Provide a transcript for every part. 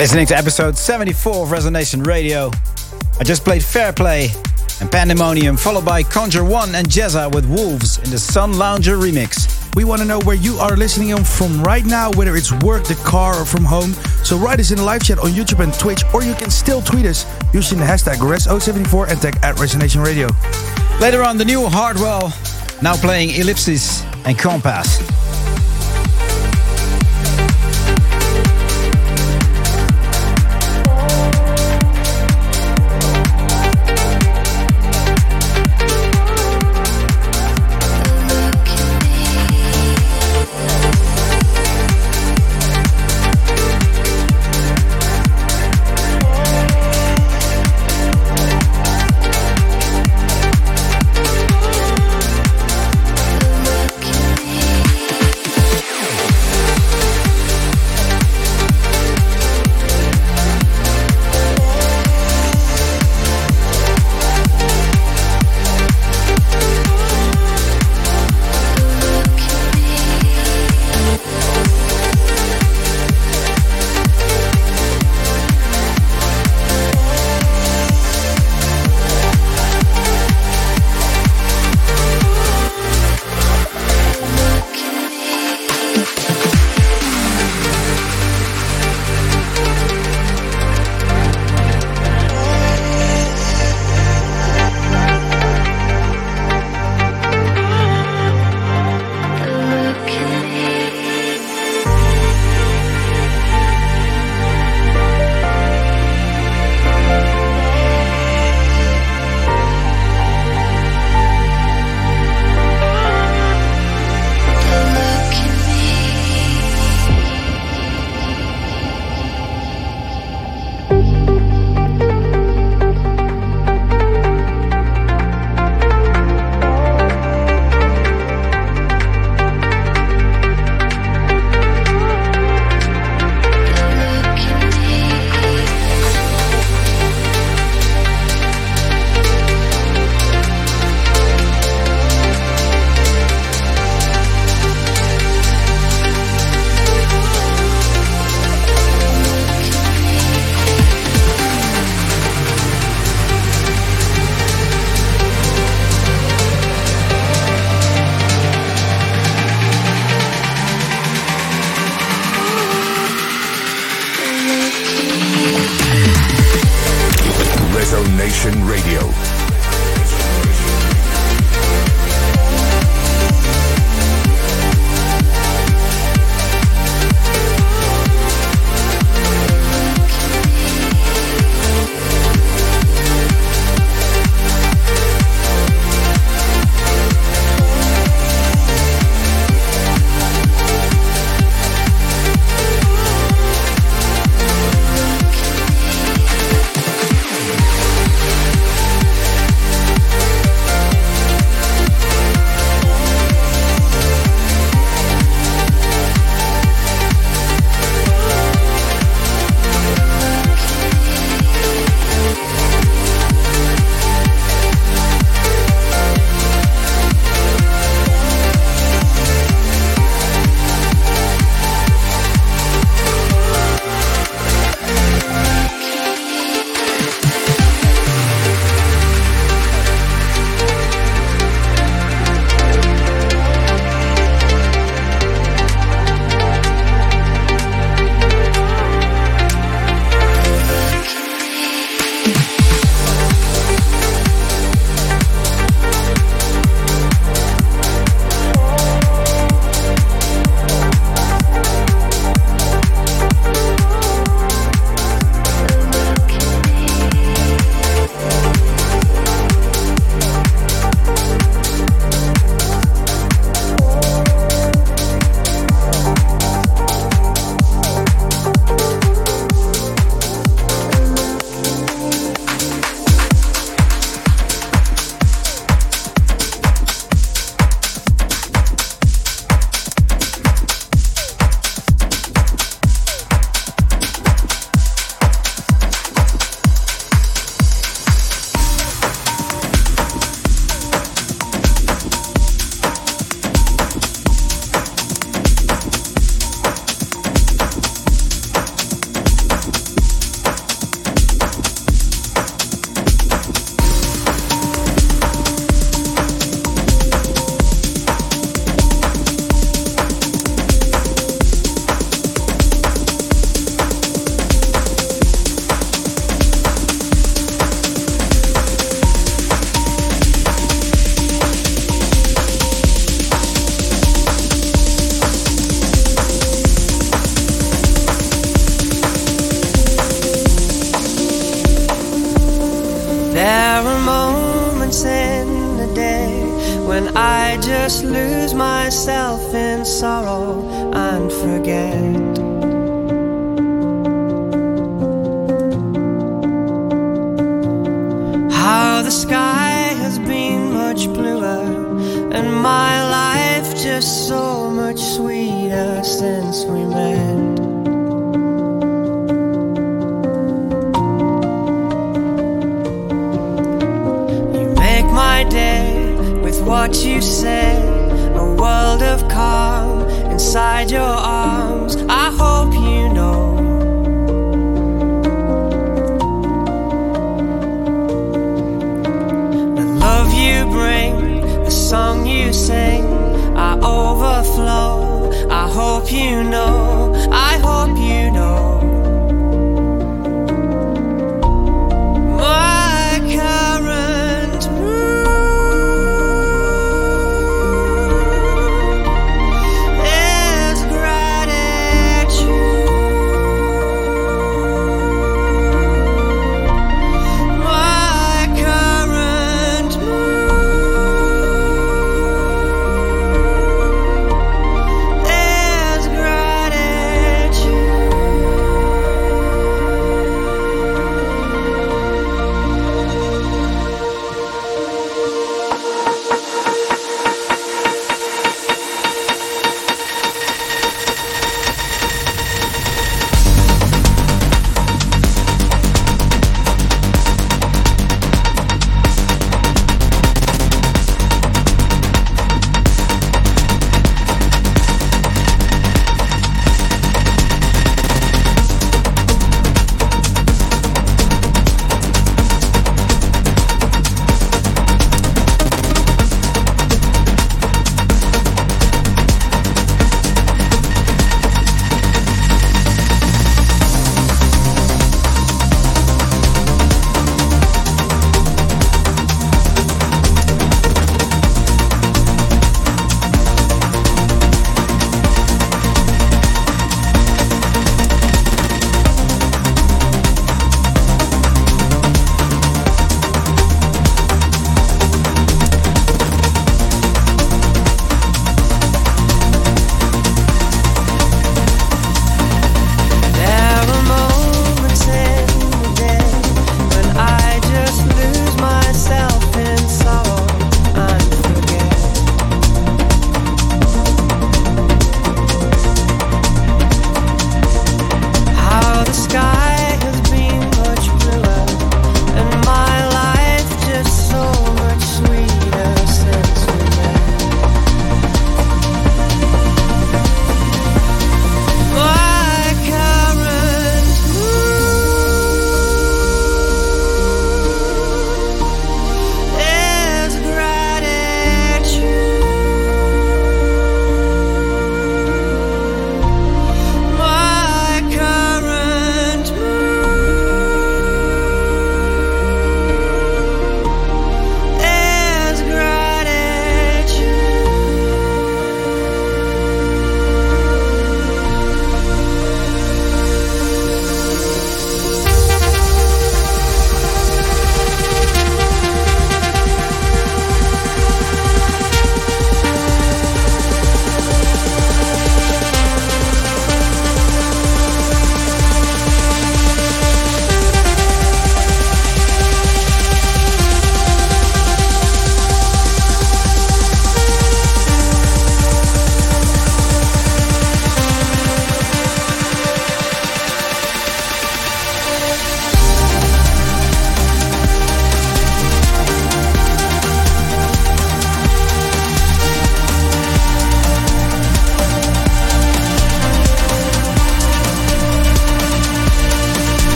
listening to episode 74 of Resonation Radio. I just played Fair Play and Pandemonium, followed by Conjure One and Jezza with Wolves in the Sunlounger remix. We want to know where you are listening in from right now, whether it's work, the car, or from home. So write us in the live chat on YouTube and Twitch, or you can still tweet us using the hashtag RES074 and tag at Resonation Radio. Later on, the new Hardwell, now playing Ellipsis and Compass. Sweeter since we met. You make my day with what you say, a world of calm inside your arms. I hope you know. The love you bring, the song you sing, I overflow. I hope you know,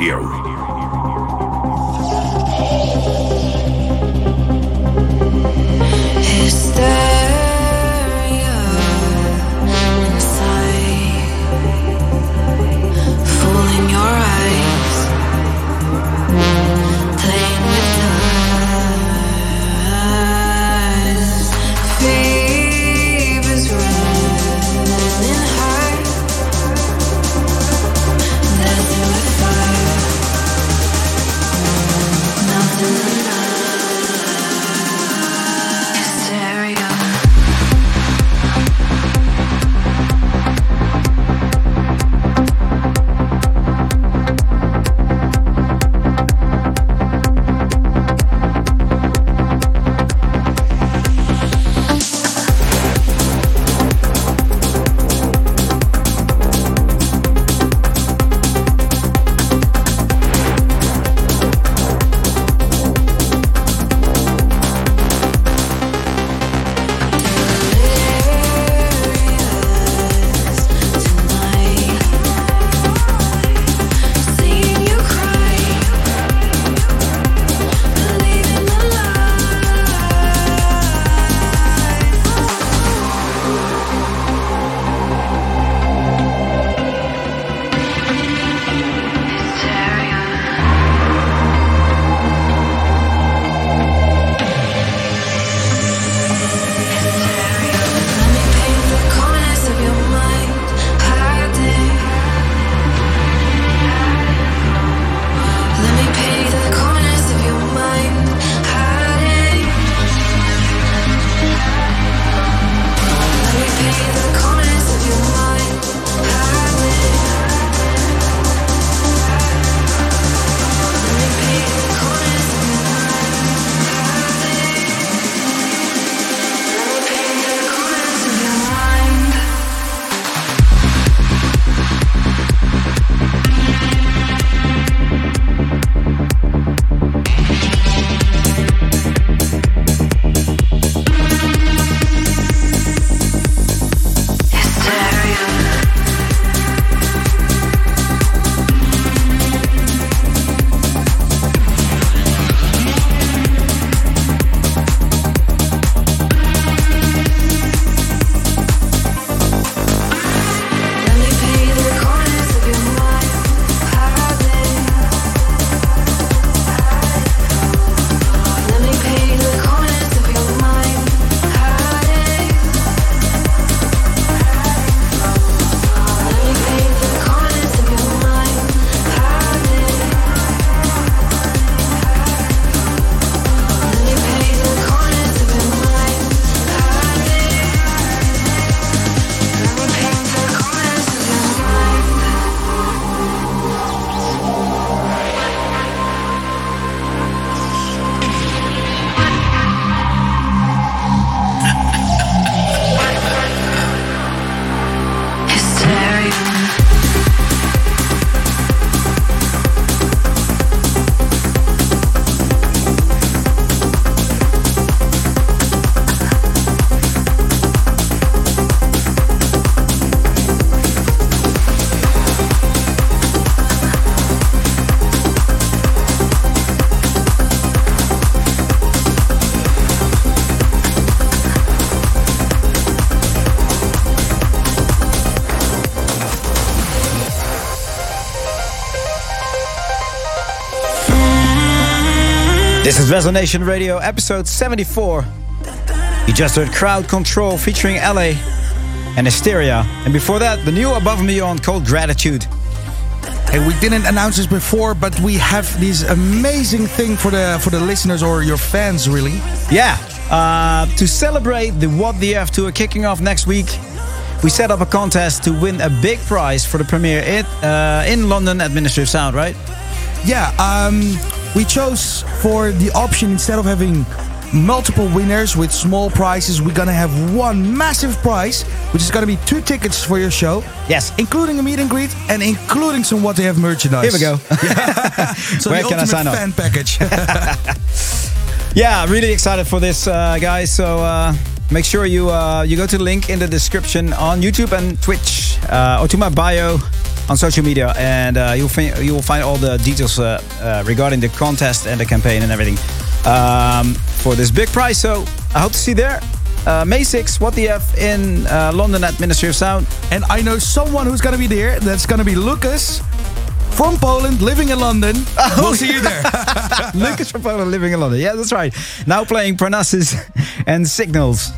Radio. This is Resonation Radio, episode 74. You just heard Crowd Control featuring LA and Hysteria. And before that, the new Above and Beyond called Gratitude. Hey, we didn't announce this before, but we have this amazing thing for the for the listeners or your fans, really. Yeah, uh, to celebrate the What the F tour kicking off next week, we set up a contest to win a big prize for the premiere it, uh, in London at Ministry of Sound, right? Yeah, um, we chose for the option instead of having multiple winners with small prizes, we're gonna have one massive prize, which is gonna be two tickets for your show. Yes. Including a meet and greet and including some what they have merchandise. Here we go. so Where the can I ultimate sign up? fan package. Yeah, really excited for this, uh, guys. So uh, make sure you uh, you go to the link in the description on YouTube and Twitch, uh, or to my bio on social media, and uh, you'll find you will find all the details uh, uh, regarding the contest and the campaign and everything um, for this big prize. So I hope to see you there. Uh, May 6th, What the F in uh, London at Ministry of Sound. and I know someone who's gonna be there. That's gonna be Lucas from Poland, living in London. we'll see you there. Lucas from Poland living in London. Yeah, that's right. Now playing Parnassus and Signals.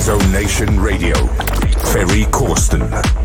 Resonation Radio. Ferry Corsten.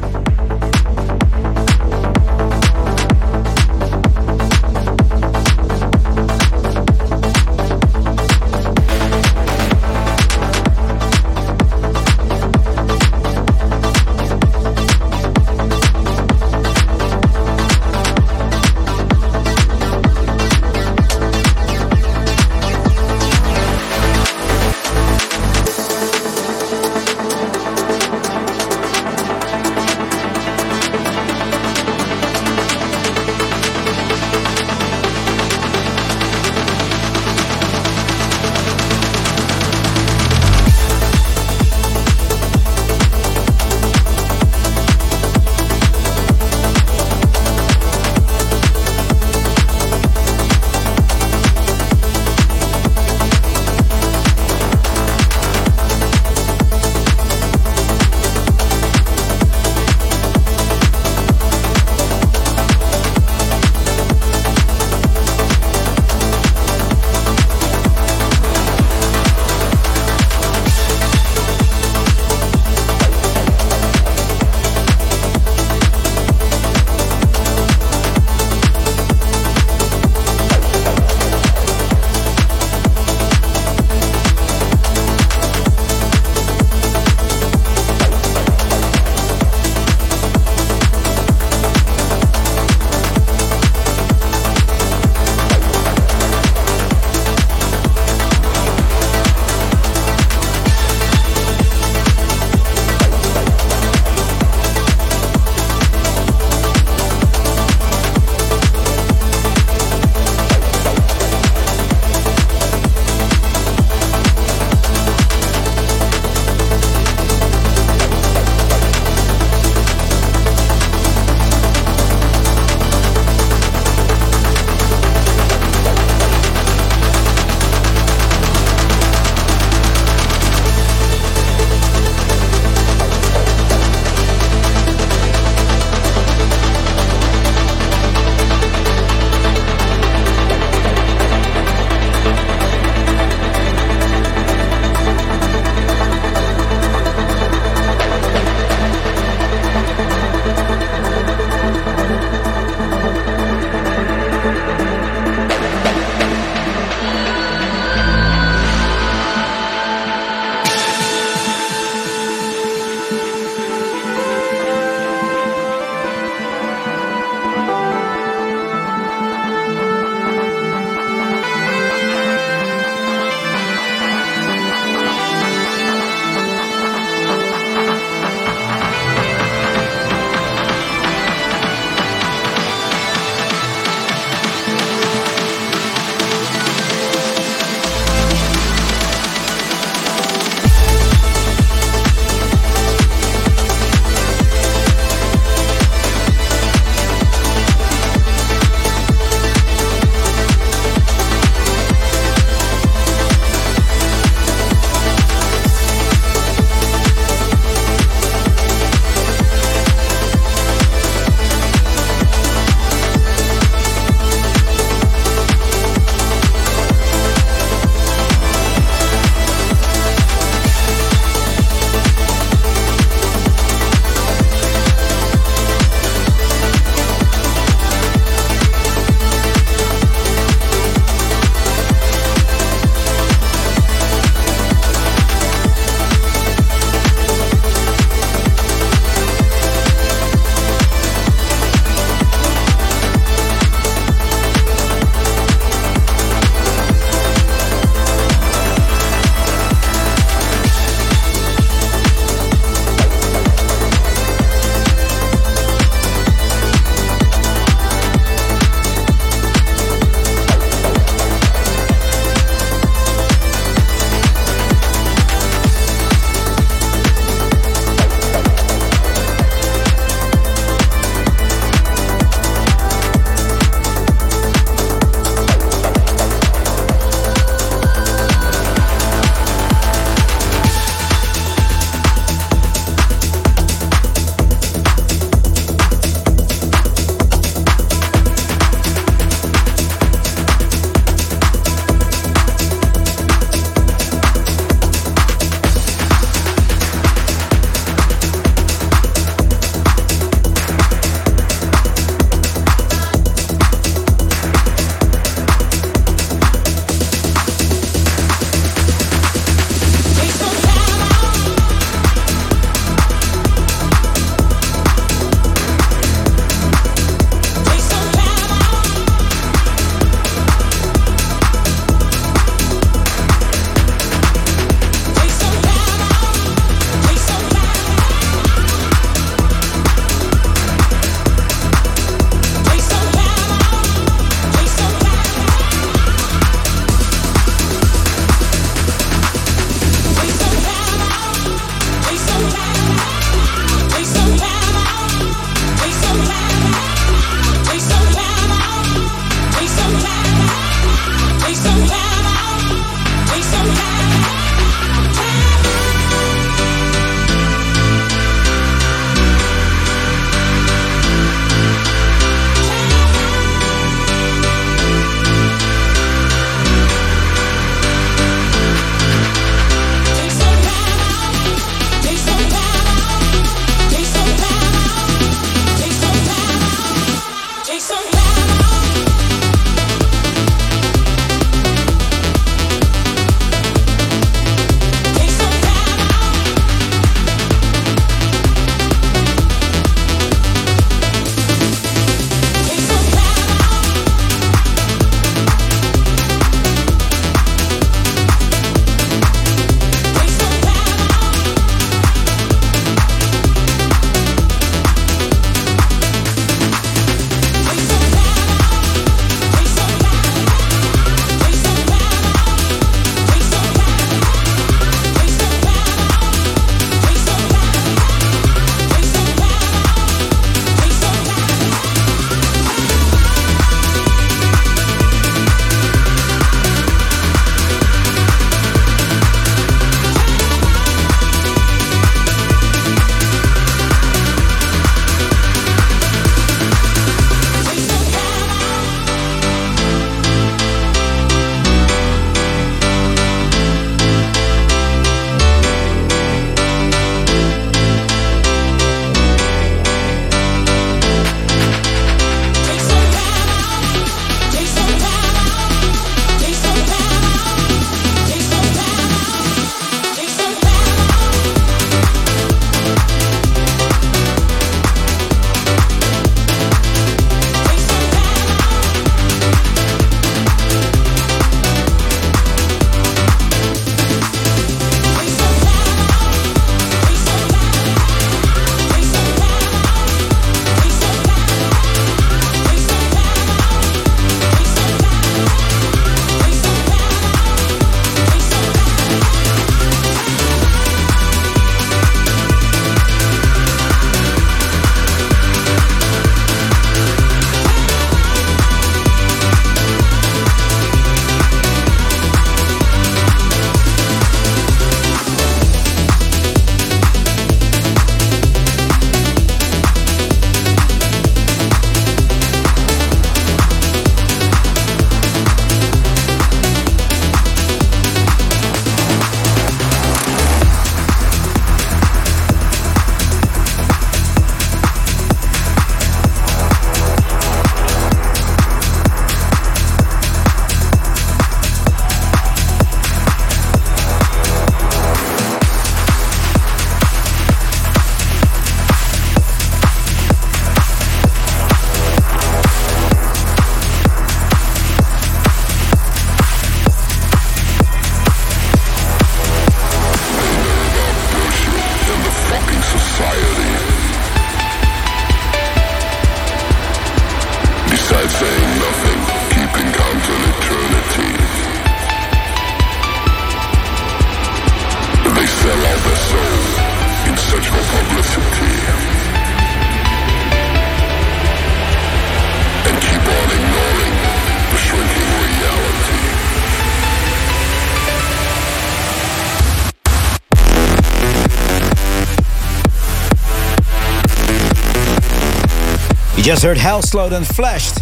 Just heard Hell Slowed and Flashed.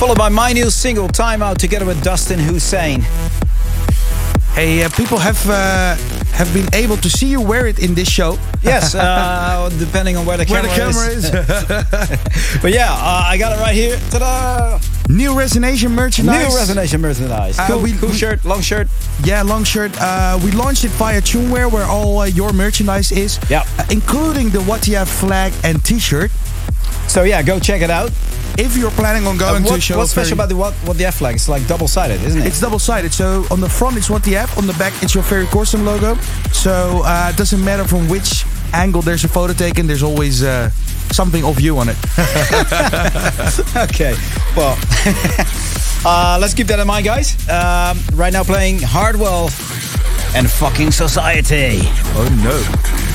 Followed by my new single, Time Out, together with Dustin Hussein. Hey, uh, people have uh, have been able to see you wear it in this show. Yes, uh, depending on where the camera, Where the camera is. But yeah, uh, I got it right here. Ta-da! New Resonation merchandise. New Resonation merchandise. Uh, cool, we- cool we- shirt, long shirt. Yeah, long shirt. Uh, we launched it via Tuneware, where all uh, your merchandise is. Yeah. Uh, including the What You Have flag and T-shirt. So yeah, go check it out. If you're planning on Uh, going to show, what's special about the what, what the F flag? It's like double-sided, isn't it? It's double sided. So on the front it's what the app, on the back it's your Ferry Corsten logo. So uh, it doesn't matter from which angle there's a photo taken, there's always uh, something of you on it. okay. Well, uh, let's keep that in mind, guys. Um, right now, playing Hardwell and fucking Society. Oh no.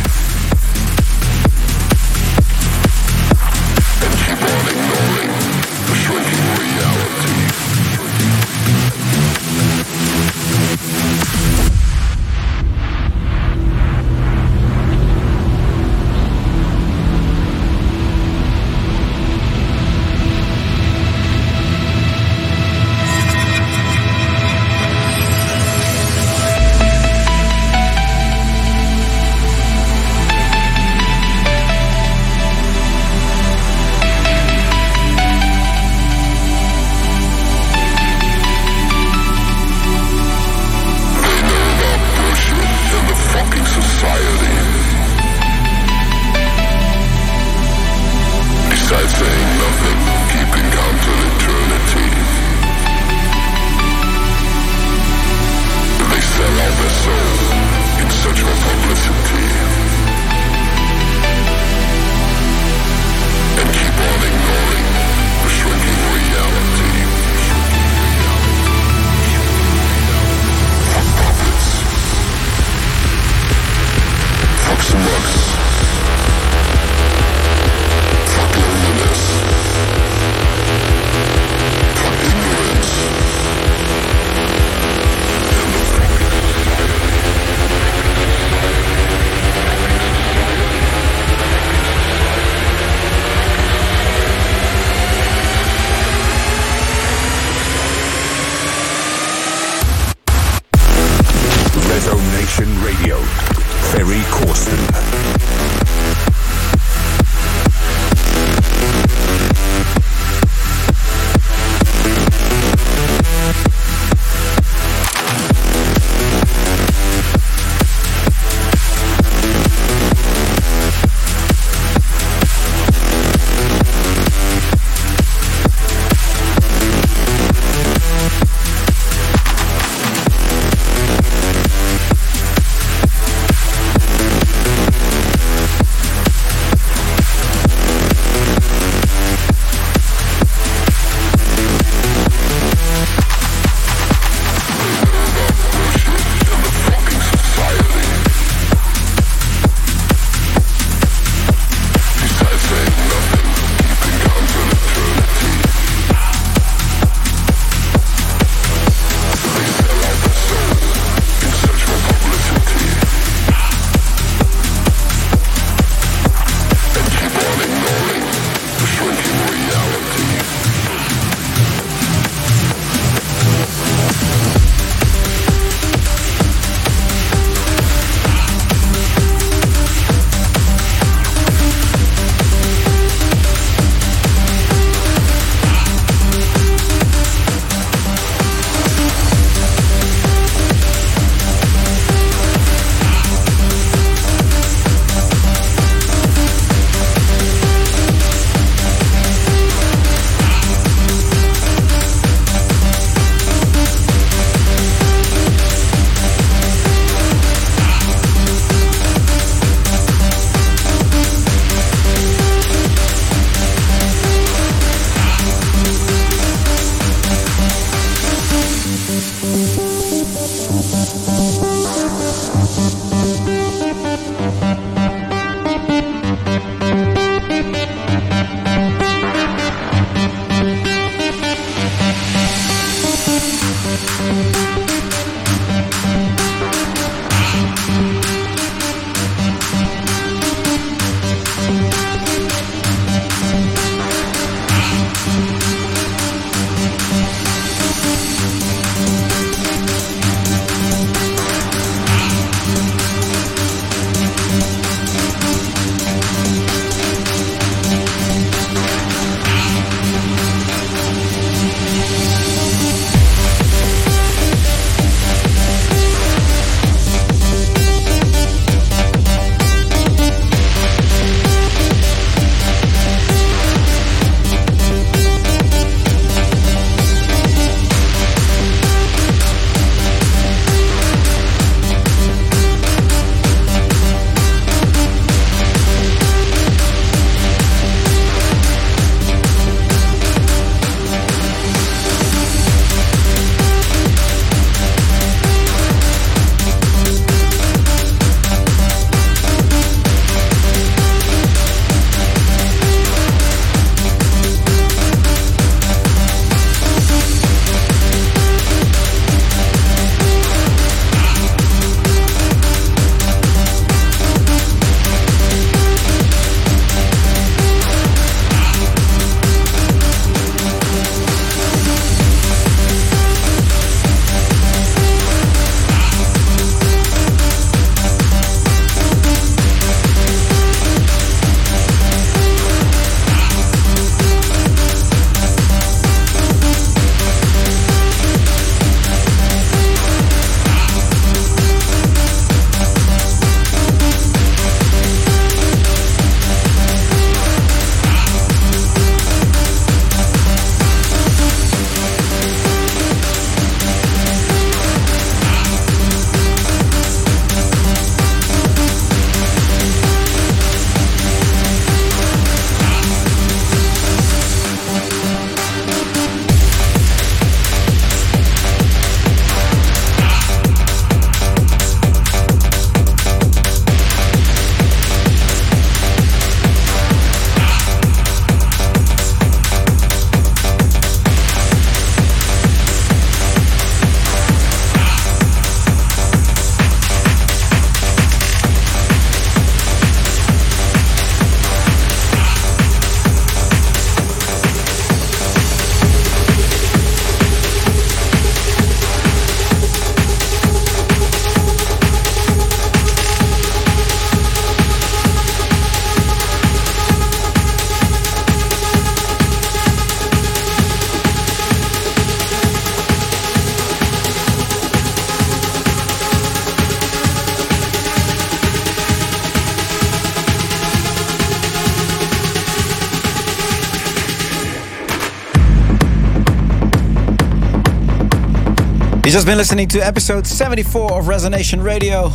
Been listening to episode 74 of Resonation Radio.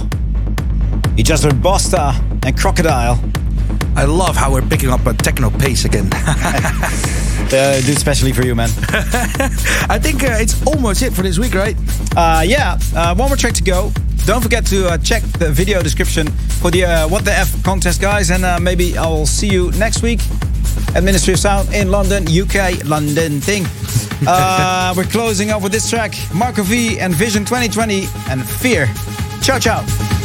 You just heard Bosta and Crocodile. I love how we're picking up a techno pace again. Uh, do especially for you, man. I think uh, it's almost it for this week, right? Uh, yeah, uh, one more track to go. Don't forget to uh, check the video description for the uh, What the F contest, guys. And uh, maybe I will see you next week at Ministry of Sound in London, UK. London thing. Uh, we're closing up with this track Marco V and Vision 2020 and Fear. Ciao, ciao.